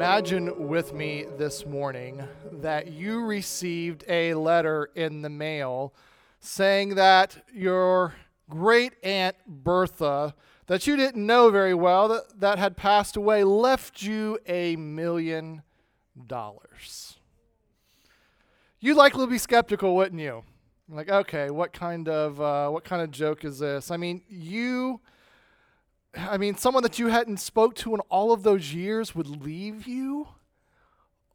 Imagine with me this morning that you received a letter in the mail saying that your great aunt Bertha, that you didn't know very well, that, that had passed away, left you a million dollars. You'd likely be skeptical, wouldn't you? Like, okay, what kind of uh, what kind of joke is this? I mean, you I mean, someone that you hadn't spoke to in all of those years would leave you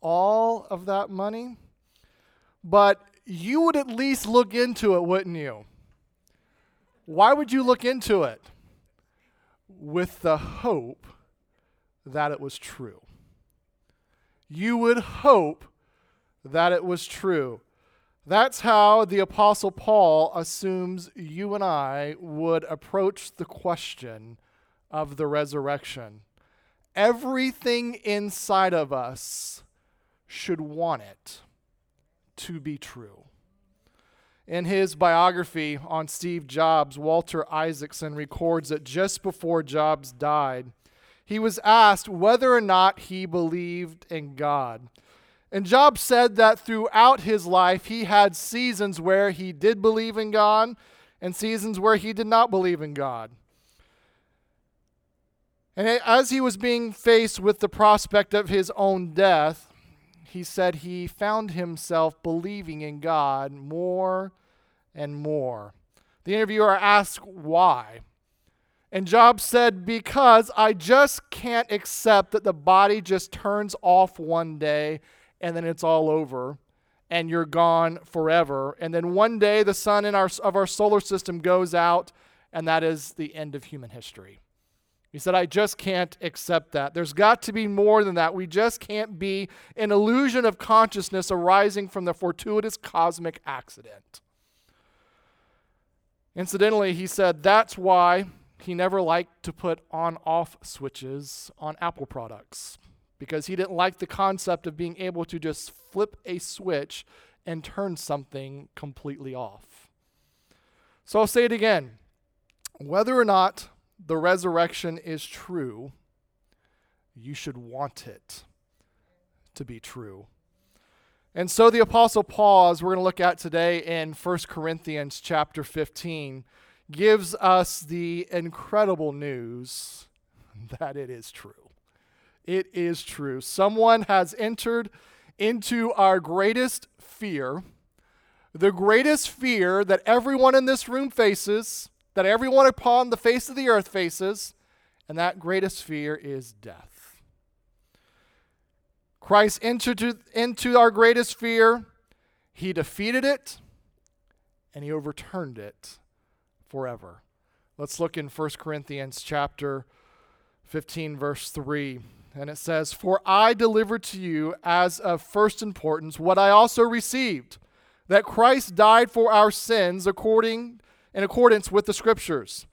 all of that money. But you would at least look into it, wouldn't you? Why would you look into it? With the hope that it was true. You would hope that it was true. That's how the Apostle Paul assumes you and I would approach the question of the resurrection. Everything inside of us should want it to be true. In his biography on Steve Jobs, Walter Isaacson records that just before Jobs died, he was asked whether or not he believed in God. And Jobs said that throughout his life, he had seasons where he did believe in God and seasons where he did not believe in God. And as he was being faced with the prospect of his own death, he said he found himself believing in God more and more. The interviewer asked why. And Job said, Because I just can't accept that the body just turns off one day and then it's all over and you're gone forever. And then one day the sun in our, of our solar system goes out and that is the end of human history. He said, I just can't accept that. There's got to be more than that. We just can't be an illusion of consciousness arising from the fortuitous cosmic accident. Incidentally, he said that's why he never liked to put on off switches on Apple products because he didn't like the concept of being able to just flip a switch and turn something completely off. So I'll say it again. Whether or not the resurrection is true, you should want it to be true. And so the apostle Paul as we're going to look at today in 1 Corinthians chapter 15 gives us the incredible news that it is true. It is true. Someone has entered into our greatest fear, the greatest fear that everyone in this room faces, that everyone upon the face of the earth faces, and that greatest fear is death. Christ entered into our greatest fear, he defeated it, and he overturned it forever. Let's look in 1 Corinthians chapter 15 verse 3. And it says, "For I delivered to you as of first importance what I also received, that Christ died for our sins according in accordance with the scriptures,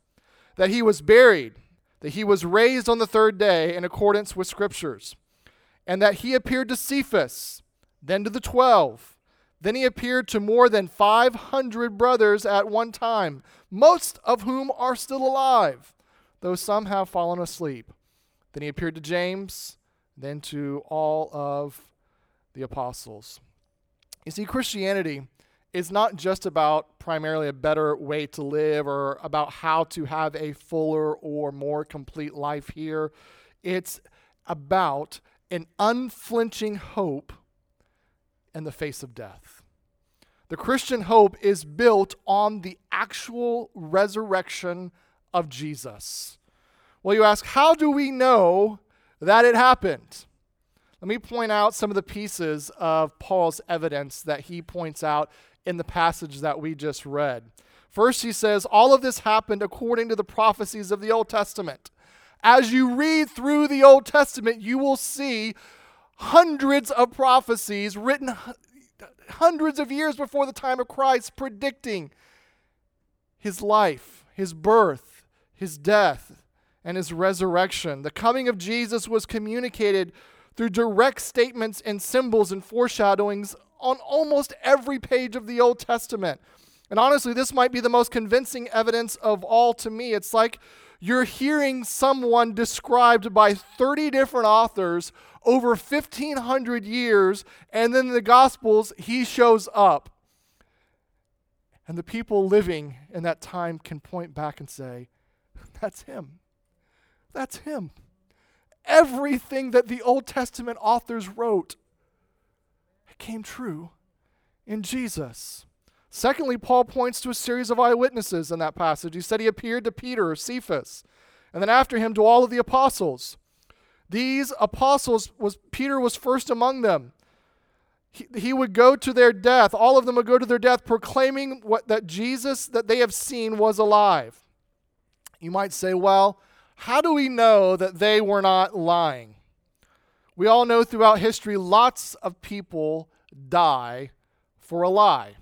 that he was buried, that he was raised on the third day in accordance with scriptures, and that he appeared to Cephas, then to the twelve. Then he appeared to more than 500 brothers at one time, most of whom are still alive, though some have fallen asleep. Then he appeared to James, then to all of the apostles. You see, Christianity is not just about primarily a better way to live or about how to have a fuller or more complete life here. It's about an unflinching hope in the face of death. The Christian hope is built on the actual resurrection of Jesus. Well, you ask, how do we know that it happened? Let me point out some of the pieces of Paul's evidence that he points out in the passage that we just read. First, he says, All of this happened according to the prophecies of the Old Testament. As you read through the Old Testament, you will see hundreds of prophecies written hundreds of years before the time of Christ predicting his life, his birth, his death, and his resurrection. The coming of Jesus was communicated through direct statements and symbols and foreshadowings on almost every page of the Old Testament. And honestly, this might be the most convincing evidence of all to me. It's like You're hearing someone described by 30 different authors over 1,500 years, and then the Gospels, he shows up. And the people living in that time can point back and say, That's him. That's him. Everything that the Old Testament authors wrote came true in Jesus. Secondly, Paul points to a series of eyewitnesses in that passage. He said he appeared to Peter or Cephas, and then after him to all of the apostles. These apostles was Peter was first among them. He, he would go to their death. All of them would go to their death proclaiming what that Jesus that they have seen was alive. You might say, well, how do we know that they were not lying? We all know throughout history lots of people die for a lie.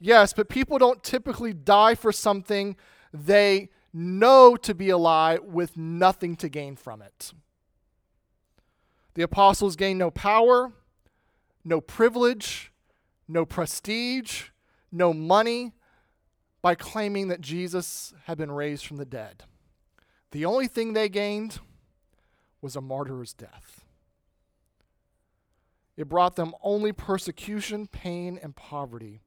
Yes, but people don't typically die for something they know to be a lie with nothing to gain from it. The apostles gained no power, no privilege, no prestige, no money by claiming that Jesus had been raised from the dead. The only thing they gained was a martyr's death. It brought them only persecution, pain, and poverty.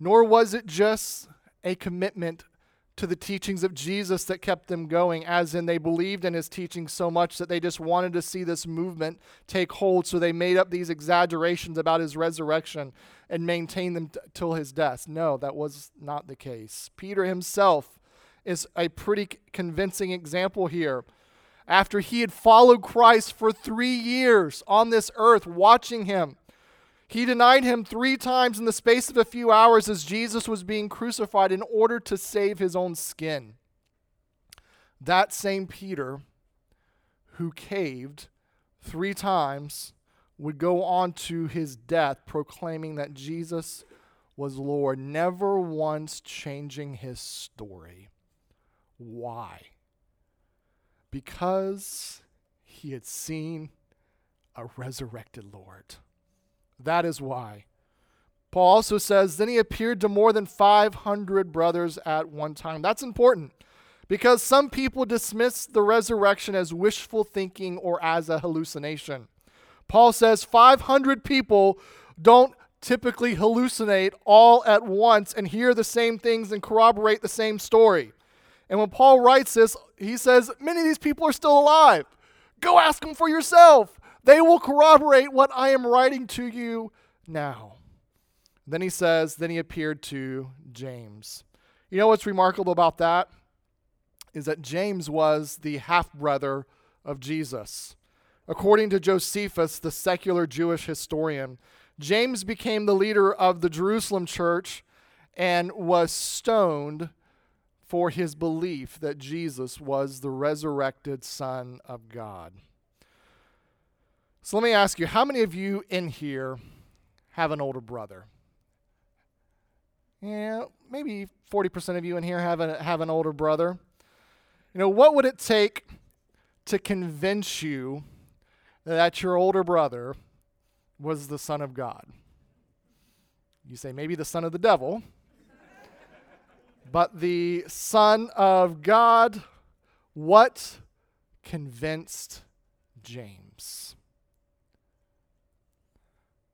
Nor was it just a commitment to the teachings of Jesus that kept them going, as in they believed in his teaching so much that they just wanted to see this movement take hold. So they made up these exaggerations about his resurrection and maintained them t- till his death. No, that was not the case. Peter himself is a pretty convincing example here after he had followed Christ for three years on this earth, watching him. He denied him three times in the space of a few hours as Jesus was being crucified in order to save his own skin. That same Peter who caved three times would go on to his death proclaiming that Jesus was Lord, never once changing his story. Why? Because he had seen a resurrected Lord. That is why. Paul also says, Then he appeared to more than 500 brothers at one time. That's important because some people dismiss the resurrection as wishful thinking or as a hallucination. Paul says 500 people don't typically hallucinate all at once and hear the same things and corroborate the same story. And when Paul writes this, he says, Many of these people are still alive. Go ask them for yourself. They will corroborate what I am writing to you now. Then he says, Then he appeared to James. You know what's remarkable about that? Is that James was the half brother of Jesus. According to Josephus, the secular Jewish historian, James became the leader of the Jerusalem church and was stoned for his belief that Jesus was the resurrected Son of God. So let me ask you how many of you in here have an older brother? Yeah, maybe 40% of you in here have, a, have an older brother. You know, what would it take to convince you that your older brother was the Son of God? You say, maybe the Son of the devil but the Son of God, what convinced James?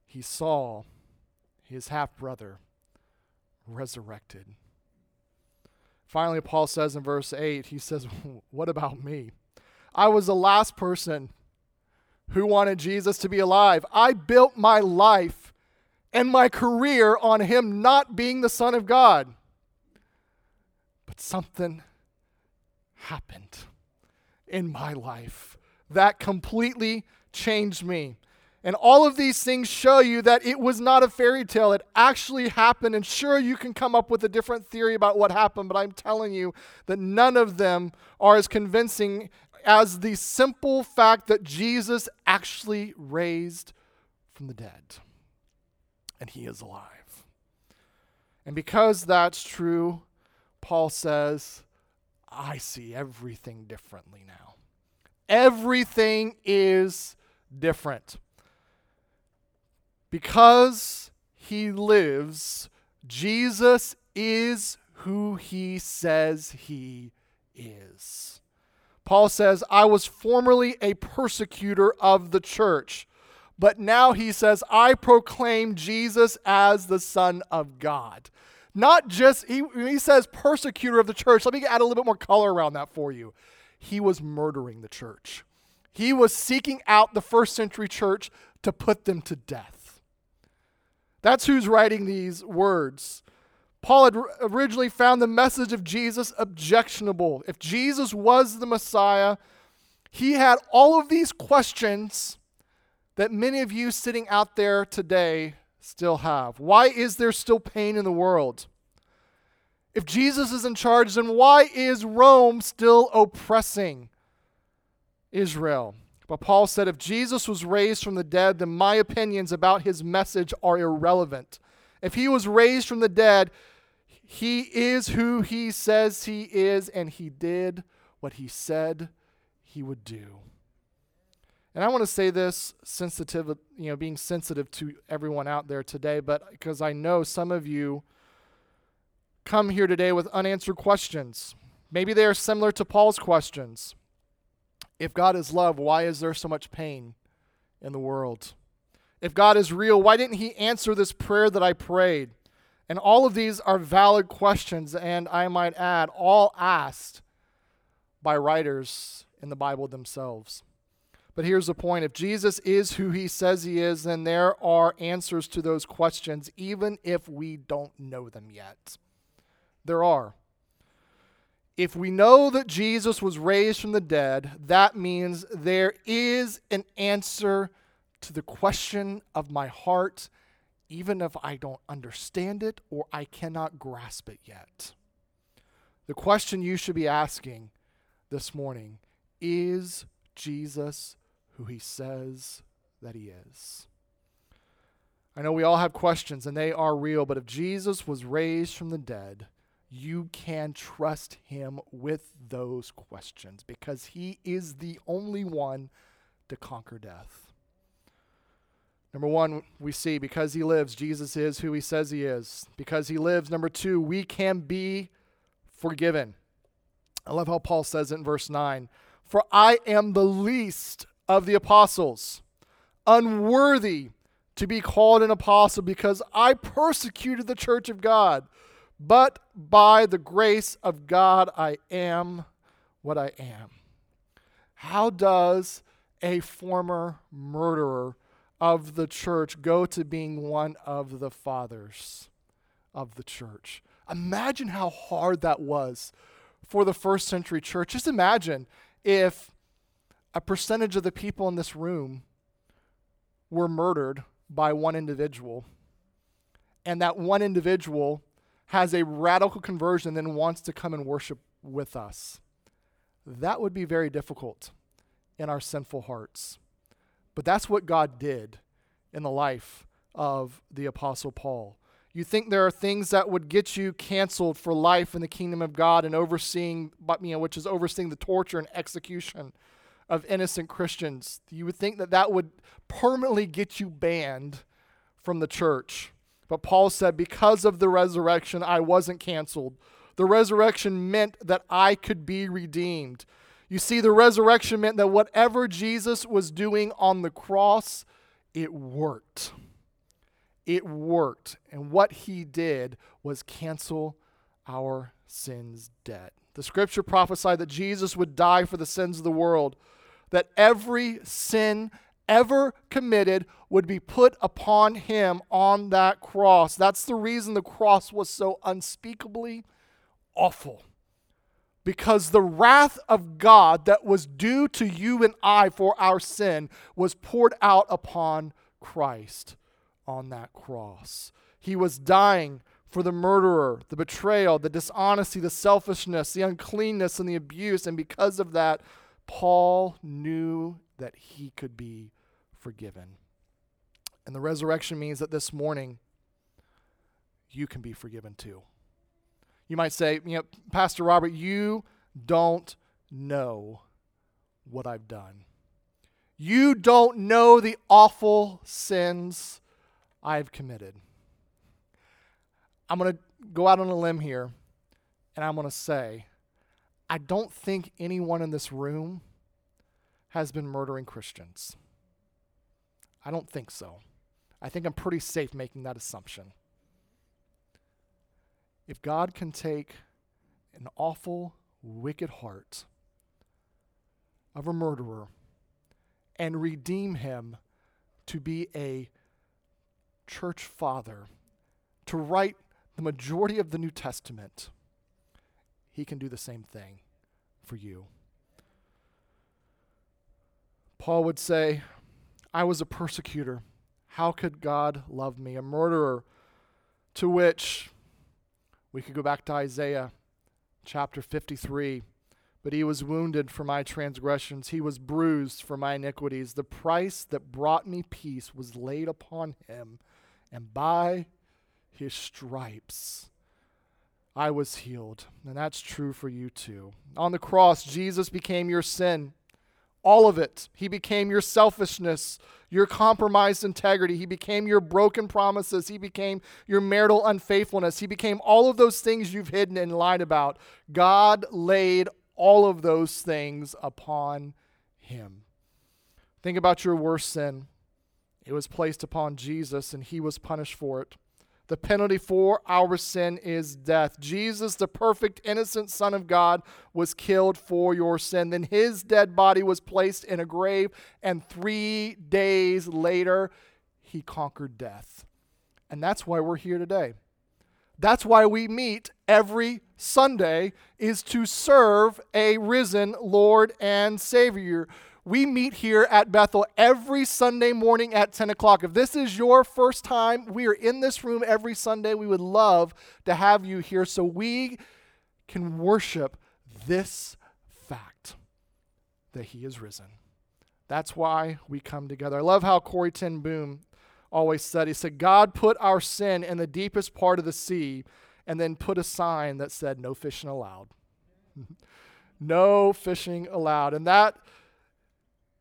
He saw his half brother resurrected. Finally, Paul says in verse 8, he says, What about me? I was the last person who wanted Jesus to be alive. I built my life and my career on him not being the Son of God. Something happened in my life that completely changed me. And all of these things show you that it was not a fairy tale. It actually happened. And sure, you can come up with a different theory about what happened, but I'm telling you that none of them are as convincing as the simple fact that Jesus actually raised from the dead. And he is alive. And because that's true, Paul says, I see everything differently now. Everything is different. Because he lives, Jesus is who he says he is. Paul says, I was formerly a persecutor of the church, but now he says, I proclaim Jesus as the Son of God. Not just, he, he says persecutor of the church. Let me add a little bit more color around that for you. He was murdering the church, he was seeking out the first century church to put them to death. That's who's writing these words. Paul had originally found the message of Jesus objectionable. If Jesus was the Messiah, he had all of these questions that many of you sitting out there today still have. Why is there still pain in the world? If Jesus is in charge, then why is Rome still oppressing Israel? But Paul said if Jesus was raised from the dead, then my opinions about his message are irrelevant. If he was raised from the dead, he is who he says he is, and he did what he said he would do. And I want to say this sensitive, you know, being sensitive to everyone out there today, but because I know some of you come here today with unanswered questions. Maybe they are similar to Paul's questions. If God is love, why is there so much pain in the world? If God is real, why didn't He answer this prayer that I prayed? And all of these are valid questions, and I might add, all asked by writers in the Bible themselves. But here's the point if Jesus is who he says he is, then there are answers to those questions, even if we don't know them yet. There are. If we know that Jesus was raised from the dead, that means there is an answer to the question of my heart even if I don't understand it or I cannot grasp it yet. The question you should be asking this morning is Jesus who he says that he is? I know we all have questions and they are real, but if Jesus was raised from the dead, you can trust him with those questions because he is the only one to conquer death. Number one, we see because he lives, Jesus is who he says he is. Because he lives, number two, we can be forgiven. I love how Paul says it in verse 9 For I am the least of the apostles, unworthy to be called an apostle because I persecuted the church of God. But by the grace of God, I am what I am. How does a former murderer of the church go to being one of the fathers of the church. Imagine how hard that was for the first century church. Just imagine if a percentage of the people in this room were murdered by one individual, and that one individual has a radical conversion and then wants to come and worship with us. That would be very difficult in our sinful hearts. But that's what God did in the life of the Apostle Paul. You think there are things that would get you canceled for life in the kingdom of God and overseeing, you know, which is overseeing the torture and execution of innocent Christians. You would think that that would permanently get you banned from the church. But Paul said, because of the resurrection, I wasn't canceled. The resurrection meant that I could be redeemed. You see, the resurrection meant that whatever Jesus was doing on the cross, it worked. It worked. And what he did was cancel our sins' debt. The scripture prophesied that Jesus would die for the sins of the world, that every sin ever committed would be put upon him on that cross. That's the reason the cross was so unspeakably awful because the wrath of God that was due to you and I for our sin was poured out upon Christ on that cross. He was dying for the murderer, the betrayal, the dishonesty, the selfishness, the uncleanness, and the abuse. And because of that, Paul knew that he could be forgiven. And the resurrection means that this morning, you can be forgiven too. You might say, you know, Pastor Robert, you don't know what I've done. You don't know the awful sins I've committed. I'm going to go out on a limb here and I'm going to say, I don't think anyone in this room has been murdering Christians. I don't think so. I think I'm pretty safe making that assumption. If God can take an awful, wicked heart of a murderer and redeem him to be a church father, to write the majority of the New Testament, he can do the same thing for you. Paul would say, I was a persecutor. How could God love me? A murderer. To which we could go back to Isaiah chapter 53. But he was wounded for my transgressions, he was bruised for my iniquities. The price that brought me peace was laid upon him, and by his stripes I was healed. And that's true for you too. On the cross, Jesus became your sin. All of it. He became your selfishness, your compromised integrity. He became your broken promises. He became your marital unfaithfulness. He became all of those things you've hidden and lied about. God laid all of those things upon him. Think about your worst sin. It was placed upon Jesus, and he was punished for it. The penalty for our sin is death. Jesus, the perfect, innocent Son of God, was killed for your sin. Then his dead body was placed in a grave, and three days later, he conquered death. And that's why we're here today. That's why we meet every Sunday is to serve a risen Lord and Savior we meet here at Bethel every Sunday morning at 10 o'clock. If this is your first time, we are in this room every Sunday. We would love to have you here so we can worship this fact that He is risen. That's why we come together. I love how Corrie ten Boom always said, He said, God put our sin in the deepest part of the sea and then put a sign that said, No fishing allowed. no fishing allowed. And that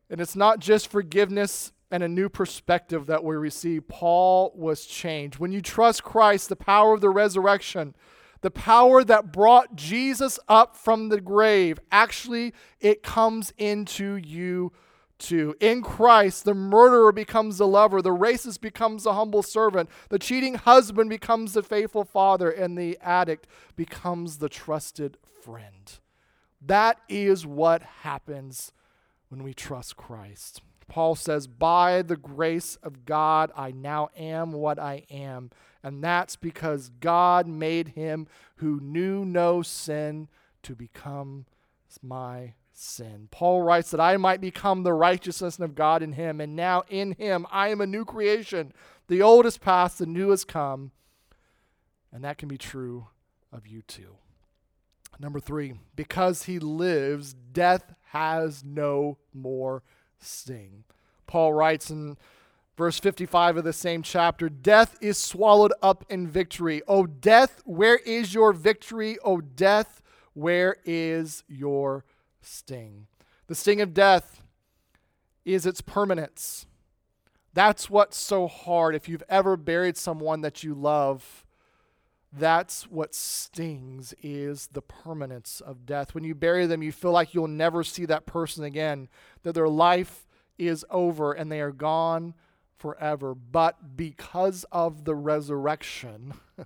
and it's not just forgiveness and a new perspective that we receive. Paul was changed. When you trust Christ, the power of the resurrection, the power that brought Jesus up from the grave, actually, it comes into you too. In Christ, the murderer becomes the lover, the racist becomes the humble servant, the cheating husband becomes the faithful father, and the addict becomes the trusted friend. That is what happens when we trust Christ. Paul says, By the grace of God, I now am what I am. And that's because God made him who knew no sin to become my sin. Paul writes that I might become the righteousness of God in him. And now in him, I am a new creation. The old is past, the new has come. And that can be true of you too. Number three, because he lives, death has no more sting. Paul writes in verse 55 of the same chapter Death is swallowed up in victory. O death, where is your victory? O death, where is your sting? The sting of death is its permanence. That's what's so hard. If you've ever buried someone that you love, that's what stings is the permanence of death. When you bury them, you feel like you'll never see that person again, that their life is over and they are gone forever. But because of the resurrection,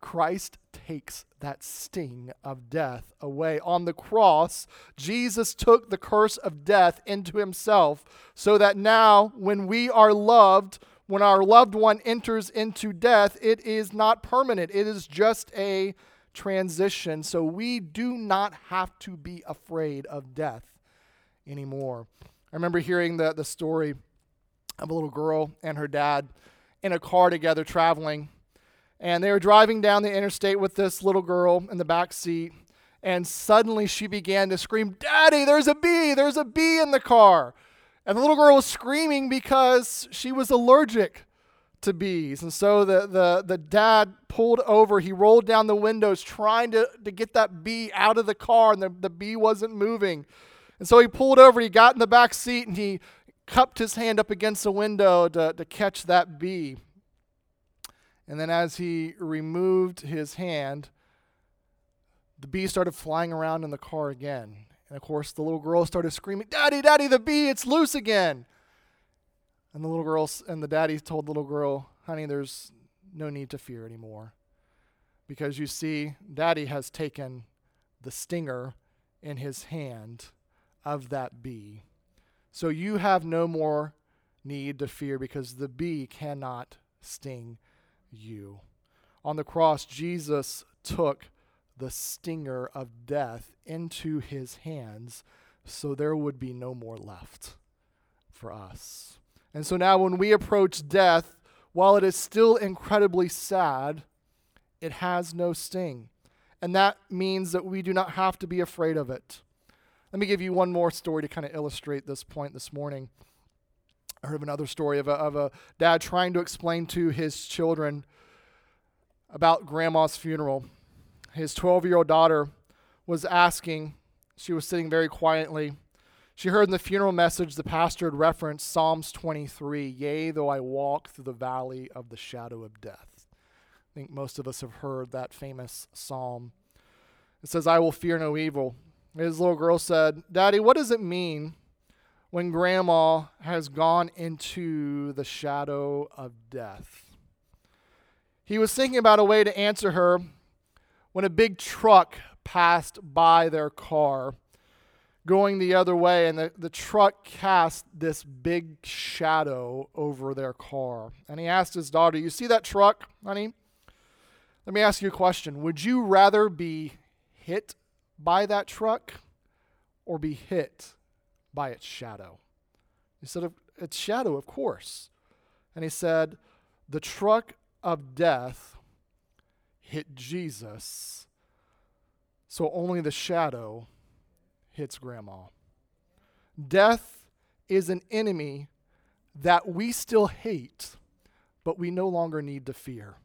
Christ takes that sting of death away. On the cross, Jesus took the curse of death into himself so that now, when we are loved, when our loved one enters into death, it is not permanent, it is just a transition. So we do not have to be afraid of death anymore. I remember hearing the, the story of a little girl and her dad in a car together traveling. And they were driving down the interstate with this little girl in the back seat. And suddenly she began to scream, Daddy, there's a bee! There's a bee in the car! And the little girl was screaming because she was allergic to bees. And so the, the, the dad pulled over. He rolled down the windows trying to, to get that bee out of the car, and the, the bee wasn't moving. And so he pulled over. He got in the back seat and he cupped his hand up against the window to, to catch that bee. And then as he removed his hand, the bee started flying around in the car again. And of course, the little girl started screaming, Daddy, Daddy, the bee, it's loose again. And the little girl and the daddy told the little girl, Honey, there's no need to fear anymore. Because you see, Daddy has taken the stinger in his hand of that bee. So you have no more need to fear because the bee cannot sting you. On the cross, Jesus took the stinger of death into his hands so there would be no more left for us. And so now, when we approach death, while it is still incredibly sad, it has no sting. And that means that we do not have to be afraid of it. Let me give you one more story to kind of illustrate this point this morning. I heard of another story of a, of a dad trying to explain to his children about grandma's funeral. His 12 year old daughter was asking, she was sitting very quietly. She heard in the funeral message the pastor had referenced Psalms 23 Yea, though I walk through the valley of the shadow of death. I think most of us have heard that famous psalm. It says, I will fear no evil. His little girl said, Daddy, what does it mean when grandma has gone into the shadow of death? He was thinking about a way to answer her when a big truck passed by their car going the other way, and the, the truck cast this big shadow over their car. And he asked his daughter, You see that truck, honey? Let me ask you a question. Would you rather be hit by that truck or be hit by its shadow? He said, Its shadow, of course. And he said, The truck of death hit Jesus, so only the shadow hits grandma. Death is an enemy that we still hate, but we no longer need to fear.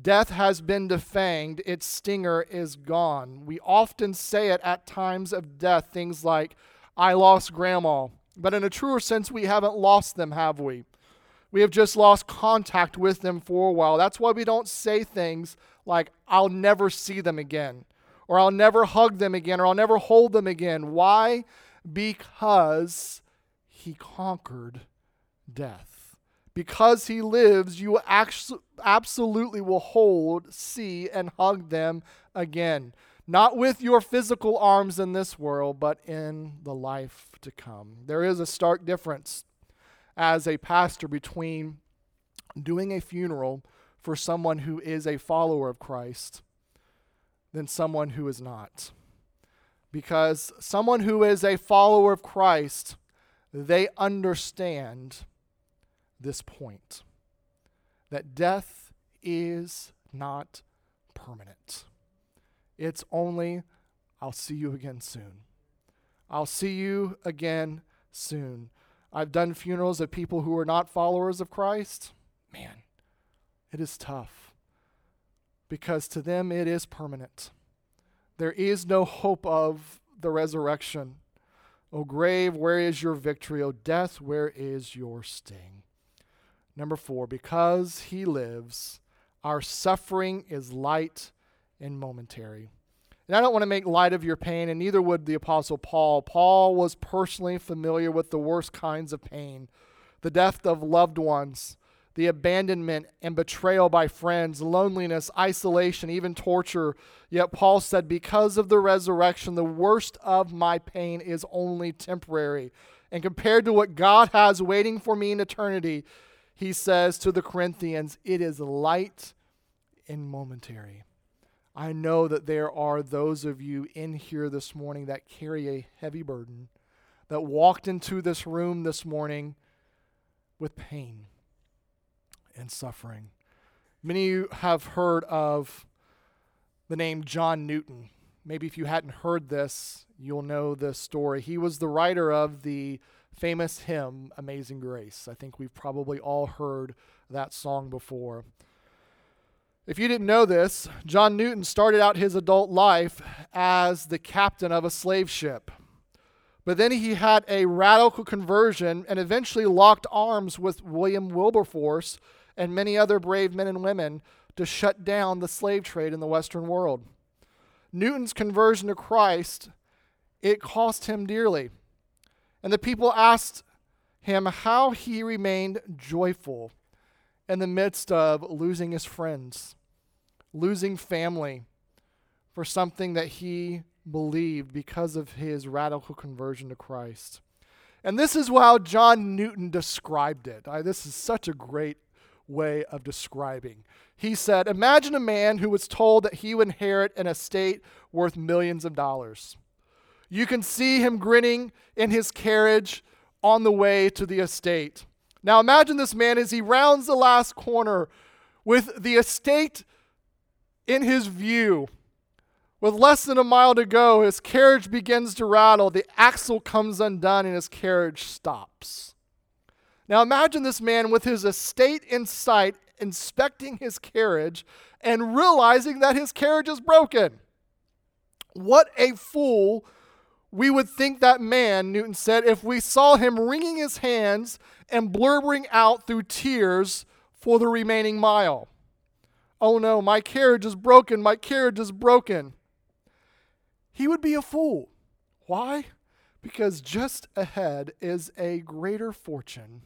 Death has been defanged, its stinger is gone. We often say it at times of death, things like, I lost grandma. But in a truer sense, we haven't lost them, have we? We have just lost contact with them for a while. That's why we don't say things like, I'll never see them again, or I'll never hug them again, or I'll never hold them again. Why? Because he conquered death because he lives, you absolutely will hold, see, and hug them again. Not with your physical arms in this world, but in the life to come. There is a stark difference as a pastor between doing a funeral for someone who is a follower of Christ than someone who is not. Because someone who is a follower of Christ, they understand this point that death is not permanent. It's only, I'll see you again soon. I'll see you again soon. I've done funerals of people who are not followers of Christ. Man, it is tough because to them it is permanent. There is no hope of the resurrection. O grave, where is your victory? O death, where is your sting? Number four, because he lives, our suffering is light and momentary. And I don't want to make light of your pain, and neither would the Apostle Paul. Paul was personally familiar with the worst kinds of pain the death of loved ones, the abandonment and betrayal by friends, loneliness, isolation, even torture. Yet Paul said, Because of the resurrection, the worst of my pain is only temporary. And compared to what God has waiting for me in eternity, he says to the Corinthians, It is light and momentary. I know that there are those of you in here this morning that carry a heavy burden, that walked into this room this morning with pain and suffering. Many of you have heard of the name John Newton. Maybe if you hadn't heard this, you'll know this story. He was the writer of the famous hymn, Amazing Grace. I think we've probably all heard that song before. If you didn't know this, John Newton started out his adult life as the captain of a slave ship. But then he had a radical conversion and eventually locked arms with William Wilberforce and many other brave men and women to shut down the slave trade in the Western world. Newton's conversion to Christ, it cost him dearly. And the people asked him how he remained joyful in the midst of losing his friends, losing family for something that he believed because of his radical conversion to Christ. And this is how John Newton described it. I, this is such a great way of describing. He said, Imagine a man who was told that he would inherit an estate worth millions of dollars. You can see him grinning in his carriage on the way to the estate. Now imagine this man as he rounds the last corner with the estate in his view. With less than a mile to go, his carriage begins to rattle. The axle comes undone and his carriage stops. Now imagine this man with his estate in sight, inspecting his carriage and realizing that his carriage is broken. What a fool we would think that man, Newton said, if we saw him wringing his hands and blubbering out through tears for the remaining mile. Oh no, my carriage is broken, my carriage is broken. He would be a fool. Why? Because just ahead is a greater fortune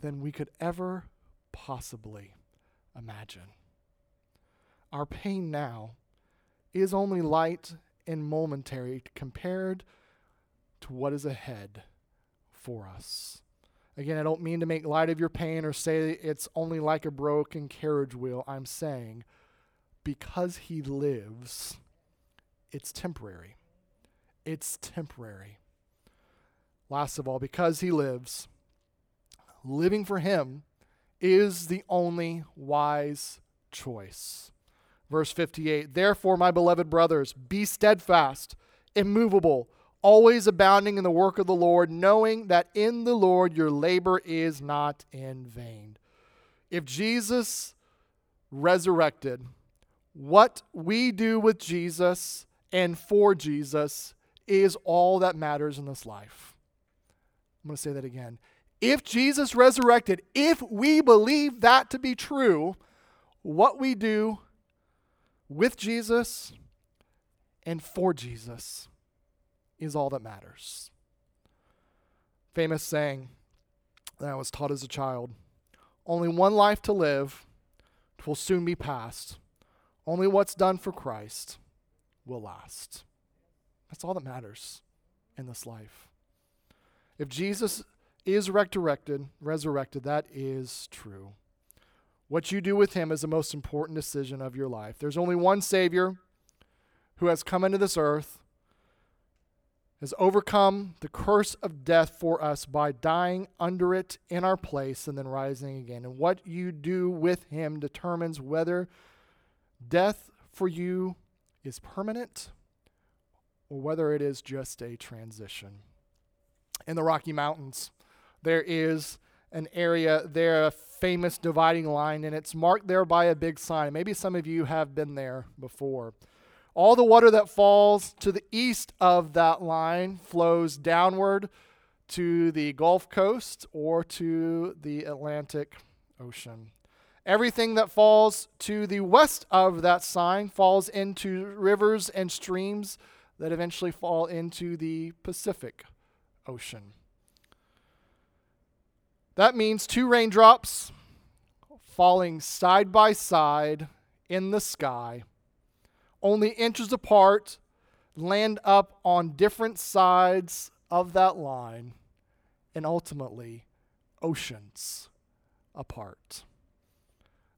than we could ever possibly imagine. Our pain now is only light and momentary compared to what is ahead for us. Again, I don't mean to make light of your pain or say it's only like a broken carriage wheel. I'm saying because he lives, it's temporary. It's temporary. Last of all, because he lives, living for him is the only wise choice. Verse 58 Therefore, my beloved brothers, be steadfast, immovable, always abounding in the work of the Lord, knowing that in the Lord your labor is not in vain. If Jesus resurrected, what we do with Jesus and for Jesus is all that matters in this life. I'm going to say that again. If Jesus resurrected, if we believe that to be true, what we do with Jesus and for Jesus is all that matters. Famous saying that I was taught as a child only one life to live, twill soon be past. Only what's done for Christ will last. That's all that matters in this life. If Jesus is resurrected, resurrected, that is true. What you do with him is the most important decision of your life. There's only one Savior who has come into this earth, has overcome the curse of death for us by dying under it in our place and then rising again. And what you do with him determines whether death for you is permanent or whether it is just a transition. In the Rocky Mountains, there is an area there, a famous dividing line, and it's marked there by a big sign. Maybe some of you have been there before. All the water that falls to the east of that line flows downward to the Gulf Coast or to the Atlantic Ocean. Everything that falls to the west of that sign falls into rivers and streams that eventually fall into the Pacific Ocean. That means two raindrops falling side by side in the sky, only inches apart, land up on different sides of that line, and ultimately oceans apart.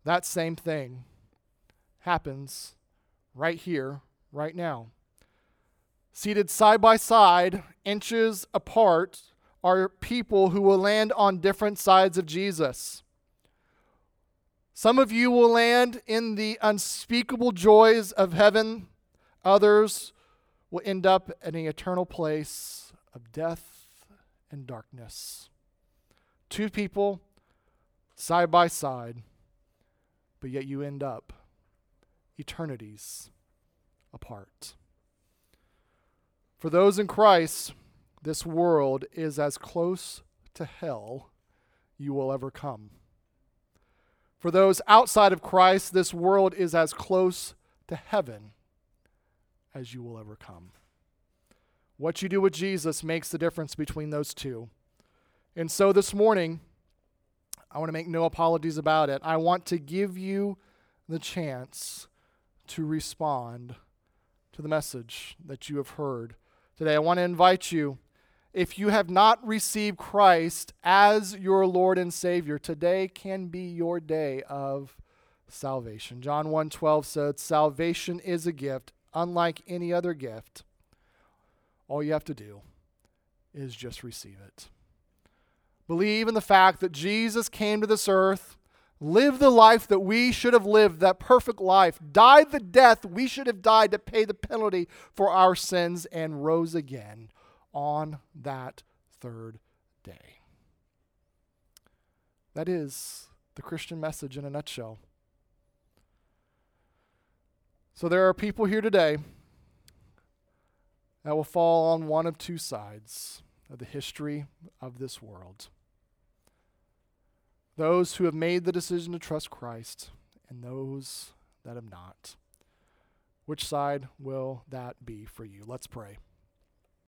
That same thing happens right here, right now. Seated side by side, inches apart, are people who will land on different sides of Jesus. Some of you will land in the unspeakable joys of heaven, others will end up in an eternal place of death and darkness. Two people side by side, but yet you end up eternities apart. For those in Christ, this world is as close to hell you will ever come. For those outside of Christ, this world is as close to heaven as you will ever come. What you do with Jesus makes the difference between those two. And so this morning, I want to make no apologies about it. I want to give you the chance to respond to the message that you have heard today. I want to invite you, if you have not received Christ as your Lord and Savior, today can be your day of salvation. John 1:12 said, "Salvation is a gift unlike any other gift. All you have to do is just receive it." Believe in the fact that Jesus came to this earth lived the life that we should have lived, that perfect life, died the death we should have died to pay the penalty for our sins, and rose again on that third day. That is the Christian message in a nutshell. So there are people here today that will fall on one of two sides of the history of this world those who have made the decision to trust Christ and those that have not. Which side will that be for you? Let's pray.